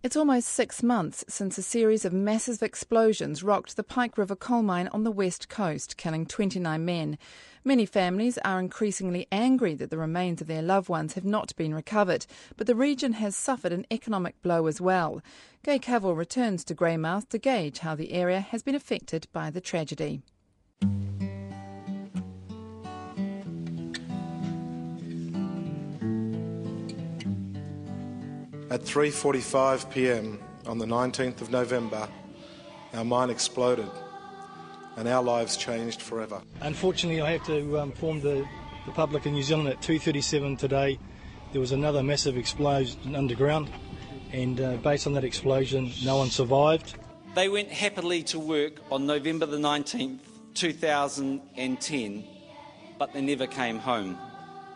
It's almost six months since a series of massive explosions rocked the Pike River coal mine on the west coast, killing 29 men. Many families are increasingly angry that the remains of their loved ones have not been recovered, but the region has suffered an economic blow as well. Gay Cavill returns to Greymouth to gauge how the area has been affected by the tragedy. At 3:45 p.m. on the 19th of November, our mine exploded and our lives changed forever. Unfortunately, I have to um, inform the, the public in New Zealand at 2:37 today there was another massive explosion underground, and uh, based on that explosion, no one survived. They went happily to work on November the 19th, 2010, but they never came home.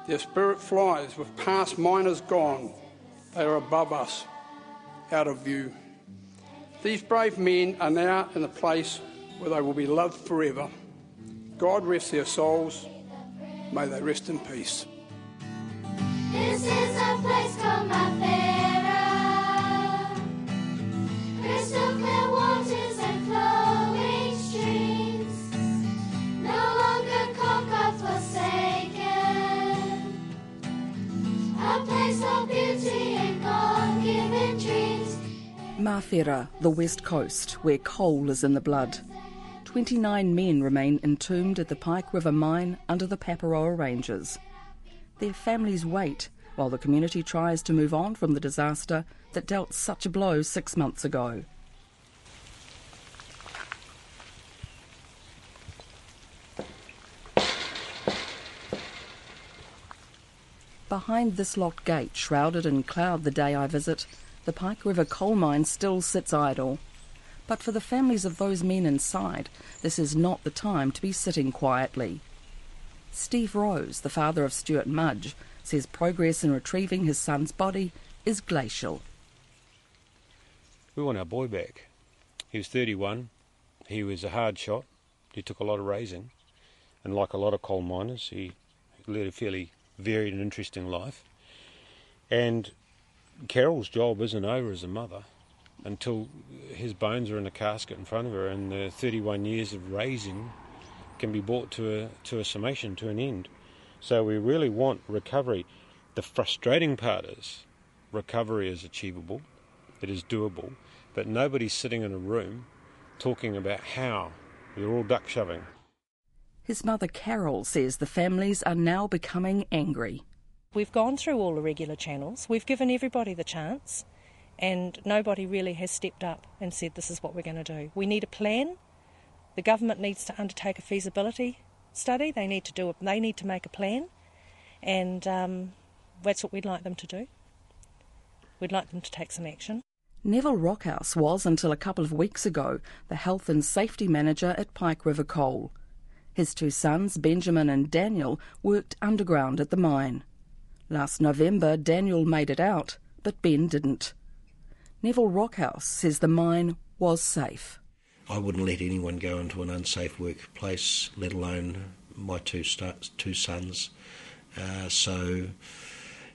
Their spirit flies with past miners gone they are above us, out of view. These brave men are now in a place where they will be loved forever. God rest their souls. May they rest in peace. This is a place called Mawhera. Mawhera, the west coast, where coal is in the blood. 29 men remain entombed at the Pike River mine under the Paparoa Ranges. Their families wait while the community tries to move on from the disaster that dealt such a blow six months ago. Behind this locked gate, shrouded in cloud the day I visit, the Pike River coal mine still sits idle. But for the families of those men inside, this is not the time to be sitting quietly. Steve Rose, the father of Stuart Mudge, says progress in retrieving his son's body is glacial. We want our boy back. He was 31. He was a hard shot. He took a lot of raising. And like a lot of coal miners, he led a fairly varied and interesting life. And Carol's job isn't over as a mother until his bones are in a casket in front of her and the 31 years of raising can be brought to a, to a summation, to an end. So we really want recovery. The frustrating part is recovery is achievable, it is doable, but nobody's sitting in a room talking about how. They're all duck shoving. His mother Carol says the families are now becoming angry. We've gone through all the regular channels, we've given everybody the chance, and nobody really has stepped up and said this is what we're going to do. We need a plan. The government needs to undertake a feasibility study. They need to do it. They need to make a plan, and um, that's what we'd like them to do. We'd like them to take some action. Neville Rockhouse was, until a couple of weeks ago, the health and safety manager at Pike River Coal. His two sons, Benjamin and Daniel, worked underground at the mine. Last November, Daniel made it out, but Ben didn't. Neville Rockhouse says the mine was safe. I wouldn't let anyone go into an unsafe workplace, let alone my two two sons. Uh, so,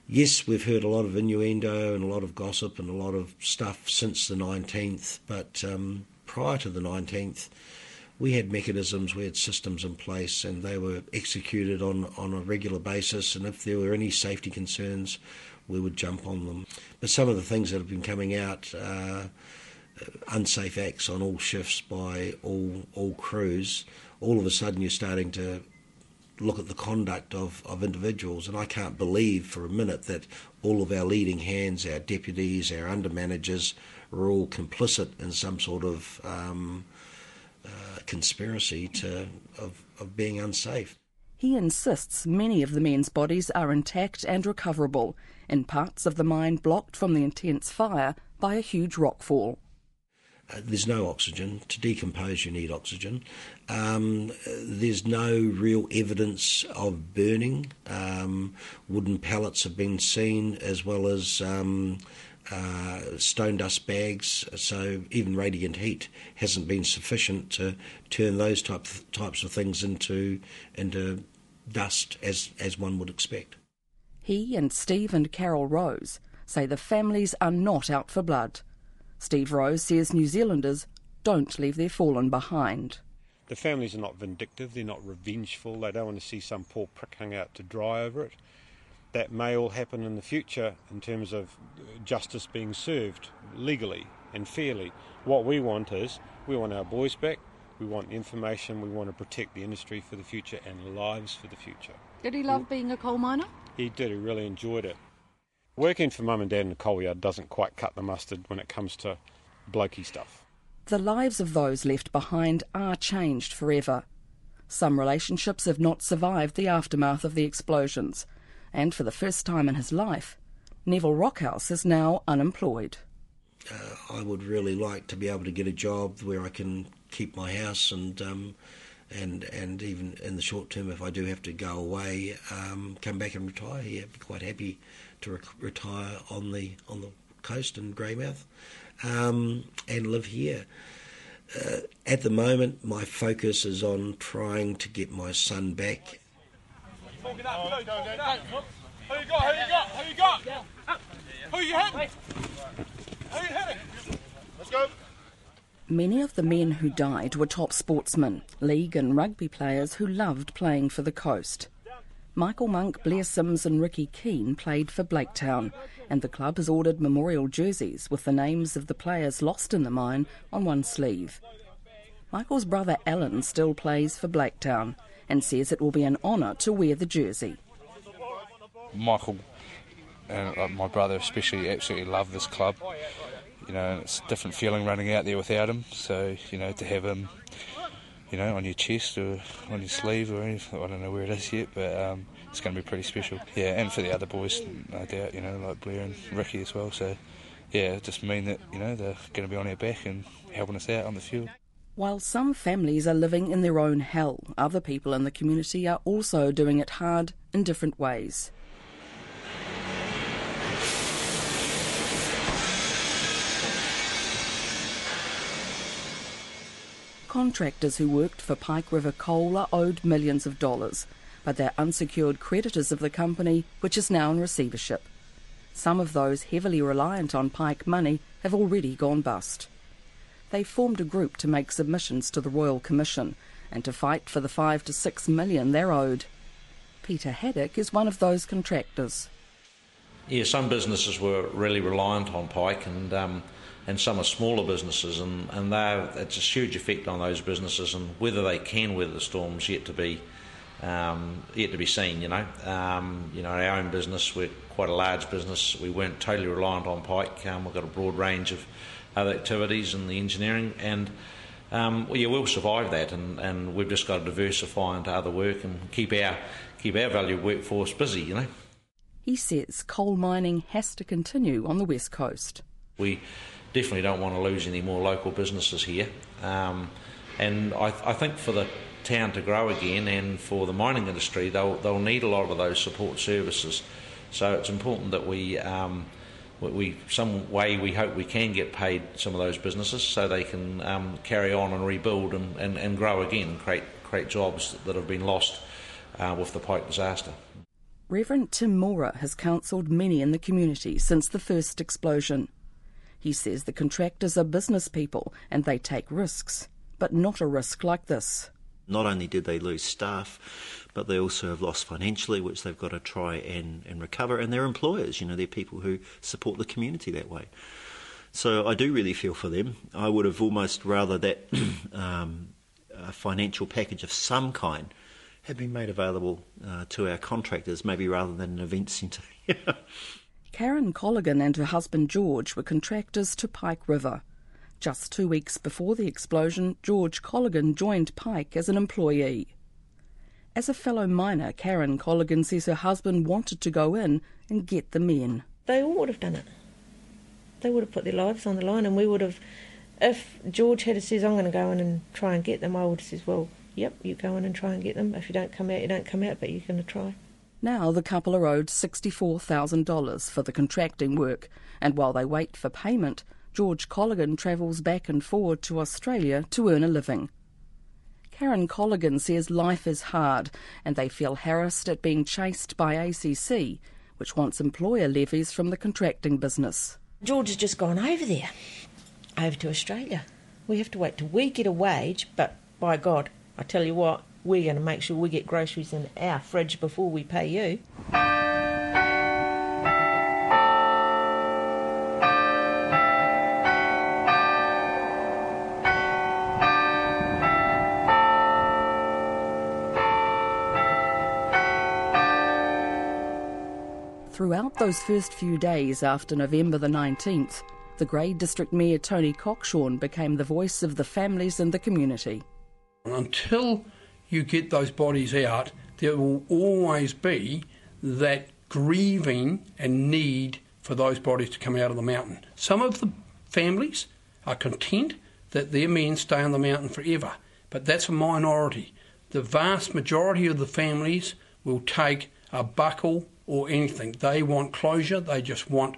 yes, we've heard a lot of innuendo and a lot of gossip and a lot of stuff since the 19th, but um, prior to the 19th, we had mechanisms, we had systems in place, and they were executed on, on a regular basis. And if there were any safety concerns, we would jump on them. But some of the things that have been coming out, uh, unsafe acts on all shifts by all all crews, all of a sudden you're starting to look at the conduct of, of individuals, and I can't believe for a minute that all of our leading hands, our deputies, our under managers, are all complicit in some sort of um, uh, conspiracy to of, of being unsafe. He insists many of the men's bodies are intact and recoverable, in parts of the mine blocked from the intense fire by a huge rockfall. Uh, there's no oxygen. To decompose, you need oxygen. Um, there's no real evidence of burning. Um, wooden pallets have been seen, as well as um, uh, stone dust bags, so even radiant heat hasn't been sufficient to turn those type, types of things into into dust as as one would expect. He and Steve and Carol Rose say the families are not out for blood. Steve Rose says New Zealanders don't leave their fallen behind. The families are not vindictive, they're not revengeful, they don't want to see some poor prick hung out to dry over it. That may all happen in the future in terms of justice being served legally and fairly. What we want is we want our boys back, we want information, we want to protect the industry for the future and lives for the future. Did he love being a coal miner? He did, he really enjoyed it. Working for mum and dad in the coal yard doesn't quite cut the mustard when it comes to blokey stuff. The lives of those left behind are changed forever. Some relationships have not survived the aftermath of the explosions, and for the first time in his life, Neville Rockhouse is now unemployed. Uh, I would really like to be able to get a job where I can keep my house and um, and and even in the short term, if I do have to go away, um, come back and retire here. I'd be quite happy to re- retire on the on the coast in Greymouth um, and live here. Uh, at the moment, my focus is on trying to get my son back. Who you got? Who you got? Who you got? Who you hitting? Who you hitting? Let's go. Many of the men who died were top sportsmen, league and rugby players who loved playing for the coast. Michael Monk, Blair Sims, and Riki Keane played for Blaketown, and the club has ordered memorial jerseys with the names of the players lost in the mine on one sleeve. Michael's brother Alan still plays for Blaketown and says it will be an honour to wear the jersey. Michael and uh, my brother especially absolutely love this club. You know, it's a different feeling running out there without him. So you know, to have him you know, on your chest or on your sleeve or anything. I don't know where it is yet, but um, it's going to be pretty special. Yeah, and for the other boys, no doubt, you know, like Blair and Riki as well. So, yeah, just mean that, you know, they're going to be on our back and helping us out on the field. While some families are living in their own hell, other people in the community are also doing it hard in different ways. Contractors who worked for Pike River Coal are owed millions of dollars, but they're unsecured creditors of the company, which is now in receivership. Some of those heavily reliant on Pike money have already gone bust. They formed a group to make submissions to the Royal Commission and to fight for the five to six million they're owed. Peter Haddock is one of those contractors. Yeah, some businesses were really reliant on Pike, and um, and some are smaller businesses, and, and it's a huge effect on those businesses, and whether they can weather the storms yet to be um, yet to be seen. You know, um, you know, our own business, we're quite a large business. We weren't totally reliant on Pike. Um, we've got a broad range of other activities and the engineering, and um, well, yeah, we'll survive that, and, and we've just got to diversify into other work and keep our keep our valued workforce busy. You know. He says coal mining has to continue on the west coast. We definitely don't want to lose any more local businesses here. Um, and I, I, think for the town to grow again and for the mining industry, they'll, they'll need a lot of those support services. So it's important that we, um, we, some way we hope we can get paid some of those businesses so they can um, carry on and rebuild and, and, and grow again, create, create jobs that have been lost uh, with the Pike disaster. Reverend Tim Mora has counselled many in the community since the first explosion. He says the contractors are business people and they take risks, but not a risk like this. Not only did they lose staff, but they also have lost financially, which they've got to try and, and recover. And they're employers, you know, they're people who support the community that way. So I do really feel for them. I would have almost rather that um, a financial package of some kind had been made available uh, to our contractors, maybe rather than an event centre. Karen Colligan and her husband George were contractors to Pike River. Just two weeks before the explosion, George Colligan joined Pike as an employee. As a fellow miner, Karen Colligan says her husband wanted to go in and get the men. They all would have done it. They would have put their lives on the line, and we would have. If George had said, "I'm going to go in and try and get them," I would have said, "Well, yep, you go in and try and get them. If you don't come out, you don't come out, but you're going to try." Now the couple are owed $64,000 for the contracting work, and while they wait for payment, George Colligan travels back and forward to Australia to earn a living. Karen Colligan says life is hard, and they feel harassed at being chased by ACC, which wants employer levies from the contracting business. George has just gone over there over to Australia. We have to wait till we get a wage, but by God, I tell you what, we're going to make sure we get groceries in our fridge before we pay you. Throughout those first few days after November the 19th, the Grey District Mayor Tony Kokshoorn became the voice of the families and the community. Until you get those bodies out, there will always be that grieving and need for those bodies to come out of the mountain. Some of the families are content that their men stay on the mountain forever, but that's a minority. The vast majority of the families will take a buckle or anything. They want closure, they just want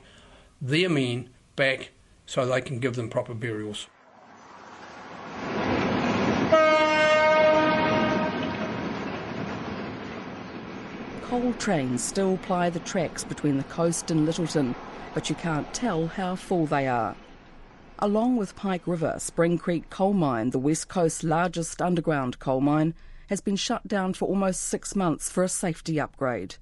their men back so they can give them proper burials. Coal trains still ply the tracks between the coast and Lyttelton, but you can't tell how full they are. Along with Pike River, Spring Creek Coal Mine, the West Coast's largest underground coal mine, has been shut down for almost six months for a safety upgrade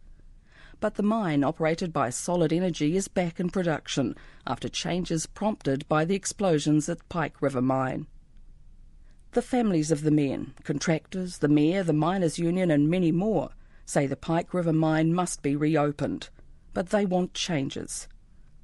but the mine operated by Solid Energy is back in production after changes prompted by the explosions at Pike River Mine. The families of the men, contractors, the mayor, the miners' union, and many more say the Pike River Mine must be reopened, but they want changes.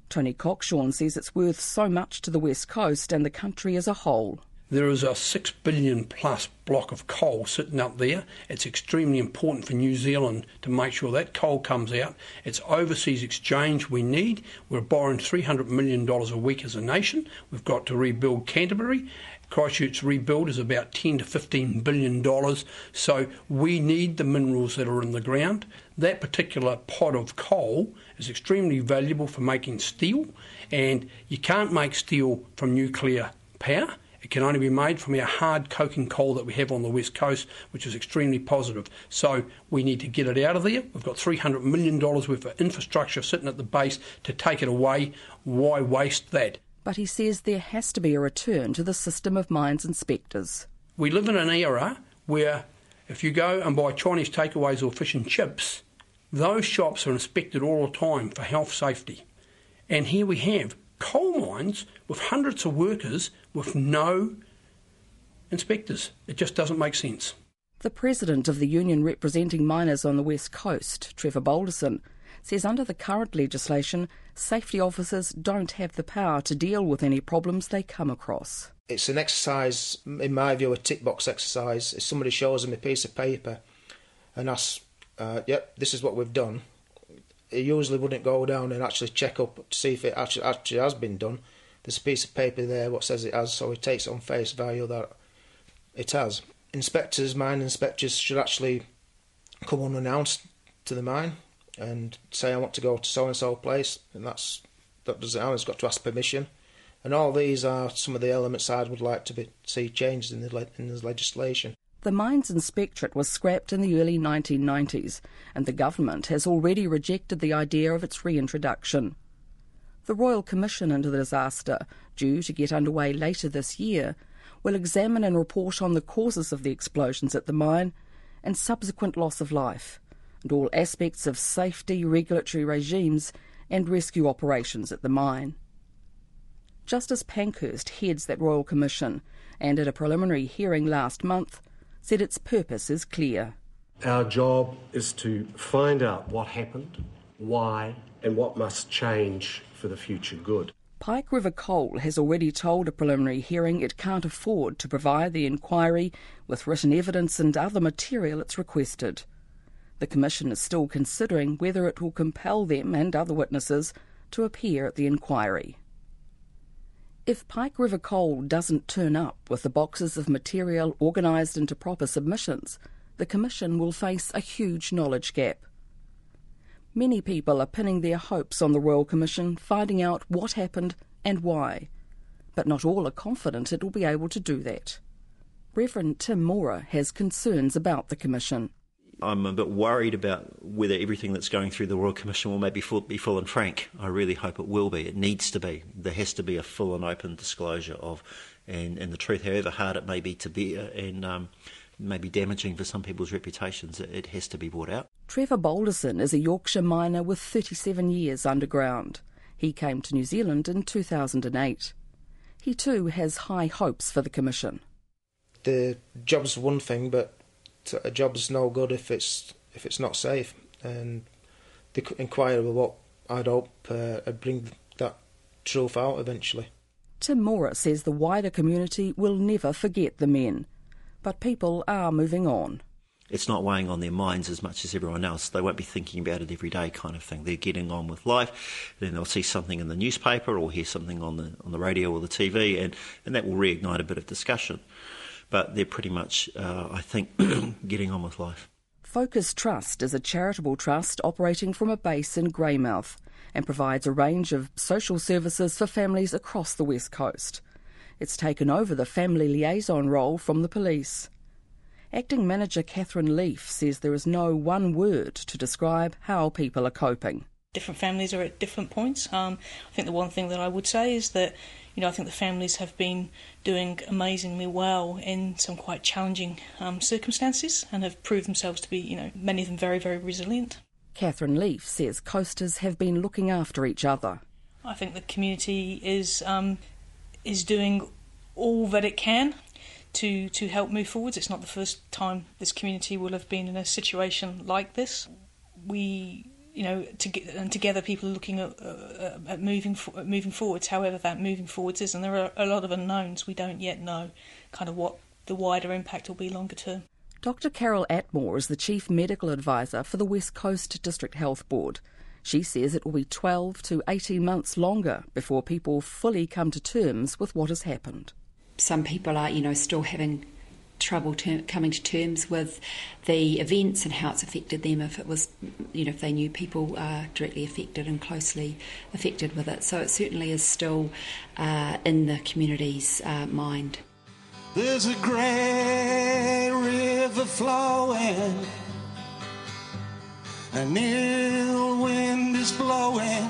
Tony Kokshoorn says it's worth so much to the West Coast and the country as a whole. There is a six billion plus block of coal sitting up there. It's extremely important for New Zealand to make sure that coal comes out. It's overseas exchange we need. We're borrowing $300 million a week as a nation. We've got to rebuild Canterbury. Christchurch rebuild is about 10 to 15 billion dollars. So we need the minerals that are in the ground. That particular pot of coal is extremely valuable for making steel, and you can't make steel from nuclear power. It can only be made from our hard coking coal that we have on the west coast, which is extremely positive. So we need to get it out of there. We've got $300 million worth of infrastructure sitting at the base to take it away. Why waste that? But he says there has to be a return to the system of mines inspectors. We live in an era where if you go and buy Chinese takeaways or fish and chips, those shops are inspected all the time for health safety. And here we have coal mines with hundreds of workers with no inspectors. It just doesn't make sense. The president of the union representing miners on the west coast, Trevor Balderson, says under the current legislation, safety officers don't have the power to deal with any problems they come across. It's an exercise, in my view, a tick box exercise. If somebody shows them a piece of paper and asks, uh, yep, this is what we've done, he usually wouldn't go down and actually check up to see if it actually actually has been done. There's a piece of paper there what says it has, so he takes it on face value that it has. Inspectors, mine inspectors, should actually come unannounced to the mine and say I want to go to so and so place, and that's that does it. It's got to ask permission, and all these are some of the elements I would like to be, see changed in the in the legislation. The Mines Inspectorate was scrapped in the early 1990s, and the government has already rejected the idea of its reintroduction. The Royal Commission into the disaster, due to get underway later this year, will examine and report on the causes of the explosions at the mine and subsequent loss of life, and all aspects of safety, regulatory regimes, and rescue operations at the mine. Justice Panckhurst heads that Royal Commission, and at a preliminary hearing last month, said its purpose is clear. Our job is to find out what happened, why, and what must change for the future good. Pike River Coal has already told a preliminary hearing it can't afford to provide the inquiry with written evidence and other material it's requested. The Commission is still considering whether it will compel them and other witnesses to appear at the inquiry. If Pike River Coal doesn't turn up with the boxes of material organised into proper submissions, the Commission will face a huge knowledge gap. Many people are pinning their hopes on the Royal Commission finding out what happened and why, but not all are confident it will be able to do that. Reverend Tim Mora has concerns about the Commission. I'm a bit worried about whether everything that's going through the Royal Commission will maybe full, be full and frank. I really hope it will be. It needs to be. There has to be a full and open disclosure of and, and the truth, however hard it may be to bear and um, maybe damaging for some people's reputations, it, it has to be brought out. Trevor Balderson is a Yorkshire miner with 37 years underground. He came to New Zealand in 2008. He too has high hopes for the Commission. The job's one thing, but a job's no good if it's if it's not safe. And the inquiry will what I'd hope uh, bring that truth out eventually. Tim Mora says the wider community will never forget the men, but people are moving on. It's not weighing on their minds as much as everyone else. They won't be thinking about it every day, kind of thing. They're getting on with life. Then they'll see something in the newspaper or hear something on the on the radio or the TV, and, and that will reignite a bit of discussion. But they're pretty much, uh, I think, getting on with life. Focus Trust is a charitable trust operating from a base in Greymouth and provides a range of social services for families across the West Coast. It's taken over the family liaison role from the police. Acting manager Catherine Leaf says there is no one word to describe how people are coping. Different families are at different points. Um, I think the one thing that I would say is that, you know, I think the families have been doing amazingly well in some quite challenging um, circumstances and have proved themselves to be, you know, many of them very, very resilient. Catherine Leaf says coasters have been looking after each other. I think the community is um, is doing all that it can to to help move forwards. It's not the first time this community will have been in a situation like this. We, you know, to, and together people are looking at, uh, at moving at moving forwards. However, that moving forwards is, and there are a lot of unknowns. We don't yet know kind of what the wider impact will be longer term. Dr. Carol Atmore is the Chief Medical Advisor for the West Coast District Health Board. She says it will be 12 to 18 months longer before people fully come to terms with what has happened. Some people are, you know, still having trouble ter- coming to terms with the events and how it's affected them if it was, you know, if they knew people uh, directly affected and closely affected with it. So it certainly is still uh, in the community's uh, mind. There's a great river flowing, an ill wind is blowing.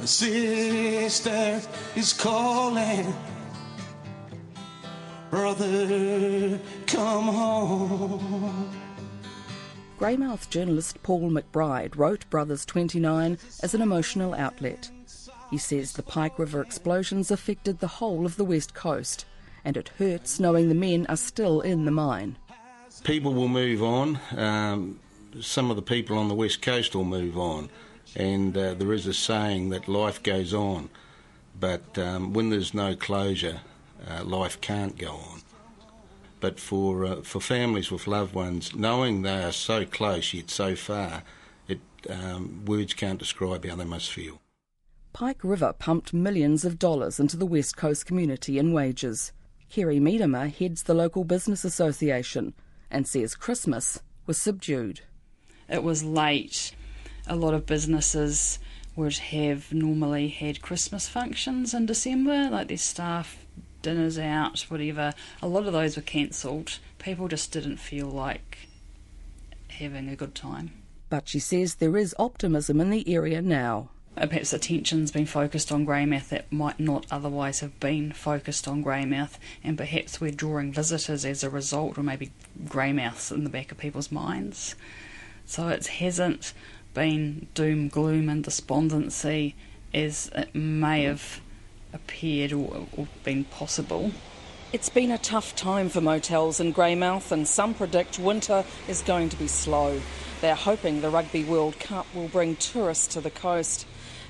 A sister is calling, brother, come home. Greymouth journalist Paul McBride wrote Brothers 29 as an emotional outlet. He says the Pike River explosions affected the whole of the west coast, and it hurts knowing the men are still in the mine. People will move on. Um, some of the people on the west coast will move on, and uh, there is a saying that life goes on, but um, when there's no closure, uh, life can't go on. But for uh, for families with loved ones, knowing they are so close yet so far, it um, words can't describe how they must feel. Pike River pumped millions of dollars into the West Coast community in wages. Kerry Miedema heads the local business association and says Christmas was subdued. It was late. A lot of businesses would have normally had Christmas functions in December, like their staff dinners out, whatever. A lot of those were cancelled. People just didn't feel like having a good time. But she says there is optimism in the area now. Uh, perhaps attention's been focused on Greymouth that might not otherwise have been focused on Greymouth, and perhaps we're drawing visitors as a result, or maybe Greymouth's in the back of people's minds. So it hasn't been doom, gloom, and despondency as it may have appeared or, or been possible. It's been a tough time for motels in Greymouth, and some predict winter is going to be slow. They're hoping the Rugby World Cup will bring tourists to the coast.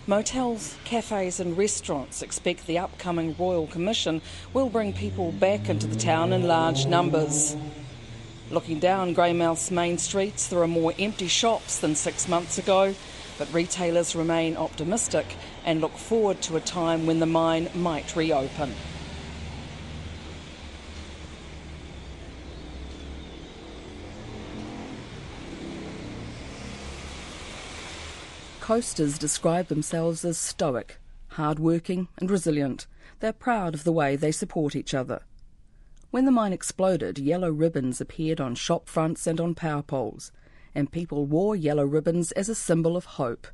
Motels, cafes, and restaurants expect the upcoming Royal Commission will bring people back into the town in large numbers. Looking down Greymouth's main streets, there are more empty shops than six months ago, but retailers remain optimistic and look forward to a time when the mine might reopen. Coasters describe themselves as stoic, hard-working and resilient. They're proud of the way they support each other. When the mine exploded, yellow ribbons appeared on shop fronts and on power poles, and people wore yellow ribbons as a symbol of hope.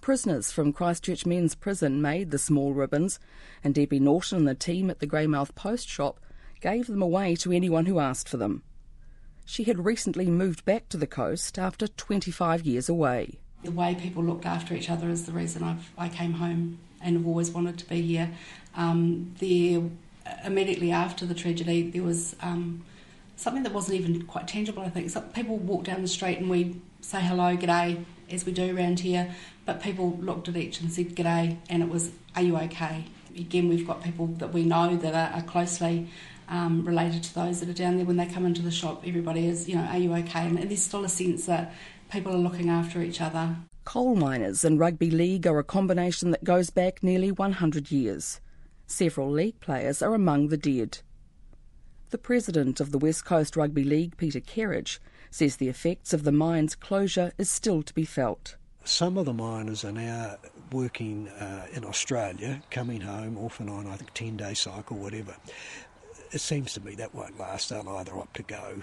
Prisoners from Christchurch Men's Prison made the small ribbons, and Debbie Norton and the team at the Greymouth Post Shop gave them away to anyone who asked for them. She had recently moved back to the coast after 25 years away. The way people looked after each other is the reason I've, I came home and have always wanted to be here. Um, there, immediately after the tragedy, there was um, something that wasn't even quite tangible. I think people walk down the street and we say hello, g'day, as we do around here, but people looked at each and said g'day, and it was, are you okay? Again, we've got people that we know that are, are closely um, related to those that are down there. When they come into the shop, everybody is, you know, are you okay? And, there's still a sense that people are looking after each other. Coal miners and rugby league are a combination that goes back nearly 100 years. Several league players are among the dead. The president of the West Coast Rugby League, Peter Kerridge, says the effects of the mine's closure is still to be felt. Some of the miners are now working uh, in Australia, coming home, often on, I think, 10 day cycle, whatever. It seems to me that won't last. They'll either opt to go,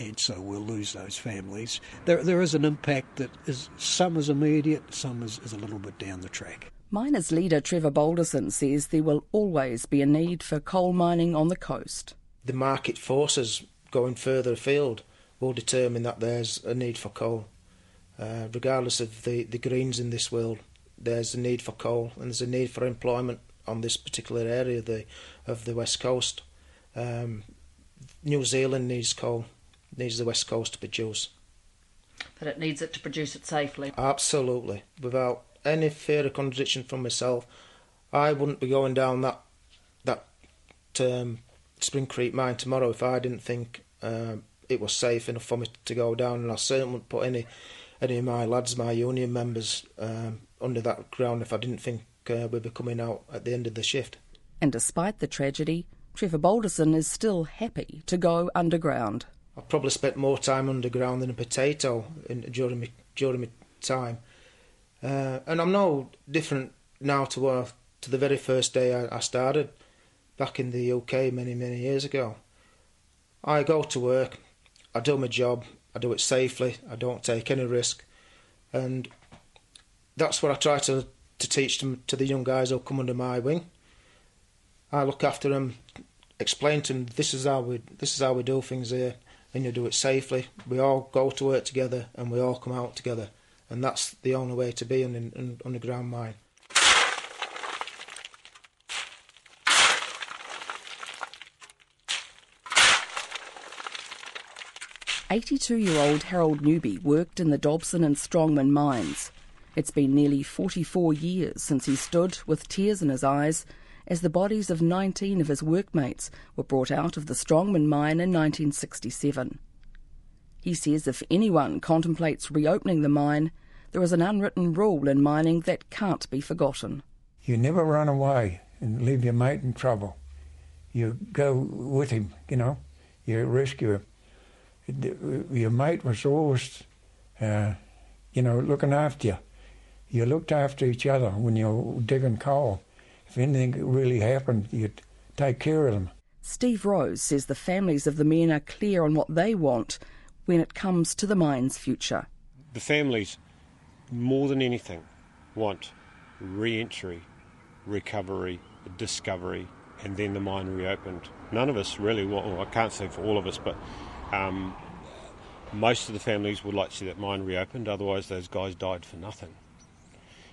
and so we'll lose those families. There, there is an impact that is some is immediate, some is, is a little bit down the track. Miners leader Trevor Balderson says there will always be a need for coal mining on the coast. The market forces going further afield will determine that there's a need for coal. Uh, regardless of the, the greens in this world, there's a need for coal and there's a need for employment on this particular area of the, of the west coast. Um, New Zealand needs coal, needs the west coast to produce. But it needs it to produce it safely. Absolutely, without any fear of contradiction from myself, I wouldn't be going down that that um, Spring Creek mine tomorrow if I didn't think um, it was safe enough for me to go down, and I certainly wouldn't put any any of my lads, my union members, um, under that ground if I didn't think uh, we'd be coming out at the end of the shift. And despite the tragedy, Trevor Balderson is still happy to go underground. I've probably spent more time underground than a potato in, during my during my time, uh, and I'm no different now to uh, to the very first day I, I started back in the UK many many years ago. I go to work, I do my job, I do it safely, I don't take any risk, and that's what I try to to teach them to the young guys who come under my wing. I look after them, explain to them this is how we this is how we do things here, and you do it safely. We all go to work together, and we all come out together, and that's the only way to be in an underground mine. 82 year old Harold Newby worked in the Dobson and Strongman mines. It's been nearly 44 years since he stood with tears in his eyes as the bodies of 19 of his workmates were brought out of the Strongman mine in 1967. He says if anyone contemplates reopening the mine, there is an unwritten rule in mining that can't be forgotten. You never run away and leave your mate in trouble. You go with him, you know, you rescue him your mate was always, uh, you know, looking after you. You looked after each other when you were digging coal. If anything really happened, you'd take care of them. Steve Rose says the families of the men are clear on what they want when it comes to the mine's future. The families, more than anything, want re entry, recovery, discovery, and then the mine reopened. None of us really, well, I can't say for all of us, but um, most of the families would like to see that mine reopened, otherwise, those guys died for nothing.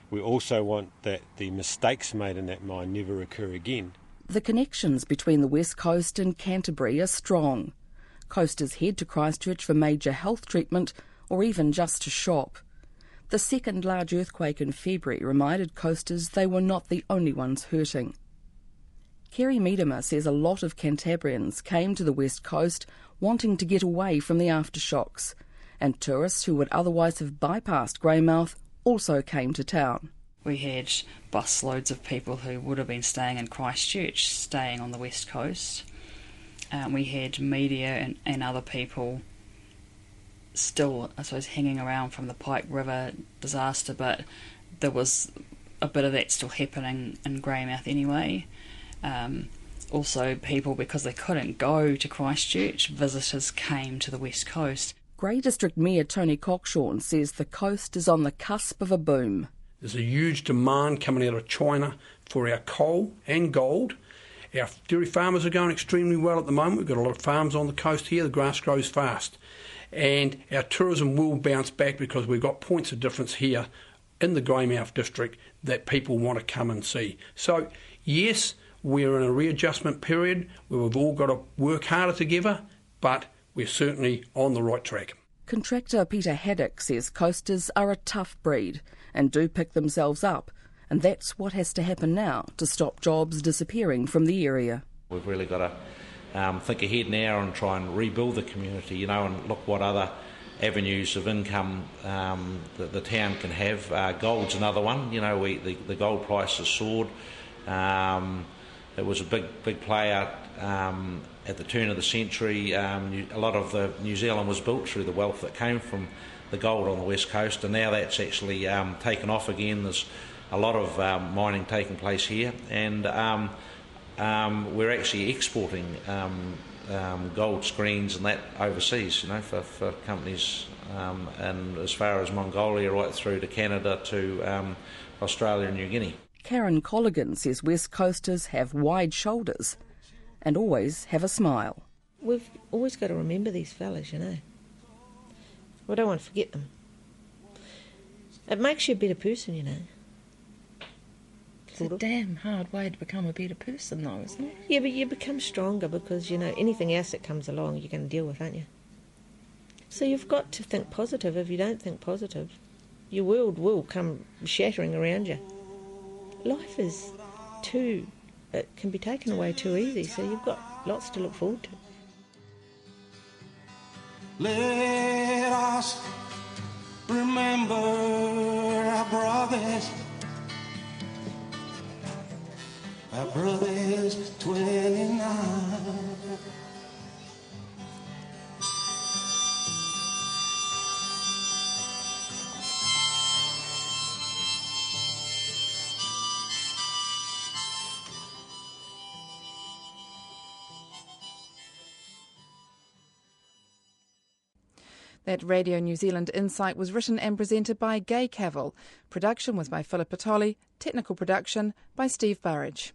We also want that the mistakes made in that mine never occur again. The connections between the West Coast and Canterbury are strong. Coasters head to Christchurch for major health treatment or even just to shop. The second large earthquake in February reminded coasters they were not the only ones hurting. Kerry Miedema says a lot of Cantabrians came to the West Coast wanting to get away from the aftershocks, and tourists who would otherwise have bypassed Greymouth also came to town. We had busloads of people who would have been staying in Christchurch staying on the west coast. Um, we had media and, and other people still, I suppose, hanging around from the Pike River disaster, but there was a bit of that still happening in Greymouth anyway. Um, Also, people, because they couldn't go to Christchurch, visitors came to the west coast. Grey District Mayor Tony Kokshoorn says the coast is on the cusp of a boom. There's a huge demand coming out of China for our coal and gold. Our dairy farmers are going extremely well at the moment. We've got a lot of farms on the coast here. The grass grows fast. And our tourism will bounce back because we've got points of difference here in the Greymouth district that people want to come and see. So, yes, we're in a readjustment period where we've all got to work harder together, but we're certainly on the right track. Contractor Peter Haddock says coasters are a tough breed and do pick themselves up, and that's what has to happen now to stop jobs disappearing from the area. We've really got to um, think ahead now and try and rebuild the community, you know, and look what other avenues of income um, that the town can have. Uh, gold's another one. You know, we, the, the gold price has soared. Um, it was a big, big player um, at the turn of the century. Um, a lot of the New Zealand was built through the wealth that came from the gold on the west coast, and now that's actually um, taken off again. There's a lot of um, mining taking place here, and um, um, we're actually exporting gold screens and that overseas, you know, for, for companies, and as far as Mongolia, right through to Canada to Australia and New Guinea. Karen Colligan says West Coasters have wide shoulders and always have a smile. We've always got to remember these fellas, you know. We don't want to forget them. It makes you a better person, you know. It's a damn hard way to become a better person, though, isn't it? Yeah, but you become stronger because, you know, anything else that comes along you're going to deal with, aren't you? So you've got to think positive. If you don't think positive, your world will come shattering around you. Life is too, it can be taken away too easy, so you've got lots to look forward to. Let us remember our brothers. Our brothers 29. That Radio New Zealand Insight was written and presented by Gay Cavill. Production was by Philip Patoli, technical production by Steve Burridge.